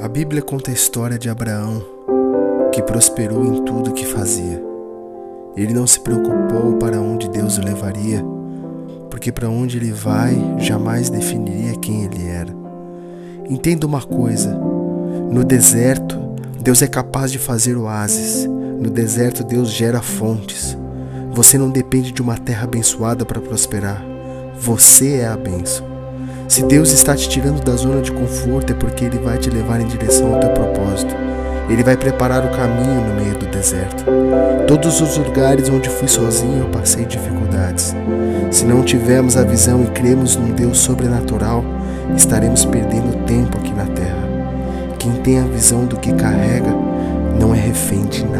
A Bíblia conta a história de Abraão, que prosperou em tudo que fazia. Ele não se preocupou para onde Deus o levaria, porque para onde ele vai jamais definiria quem ele era. Entenda uma coisa: no deserto, Deus é capaz de fazer oásis, no deserto, Deus gera fontes. Você não depende de uma terra abençoada para prosperar, você é a bênção. Se Deus está te tirando da zona de conforto, é porque Ele vai te levar em direção ao teu propósito. Ele vai preparar o caminho no meio do deserto. Todos os lugares onde fui sozinho eu passei dificuldades. Se não tivermos a visão e cremos num Deus sobrenatural, estaremos perdendo tempo aqui na terra. Quem tem a visão do que carrega não é refém de nada.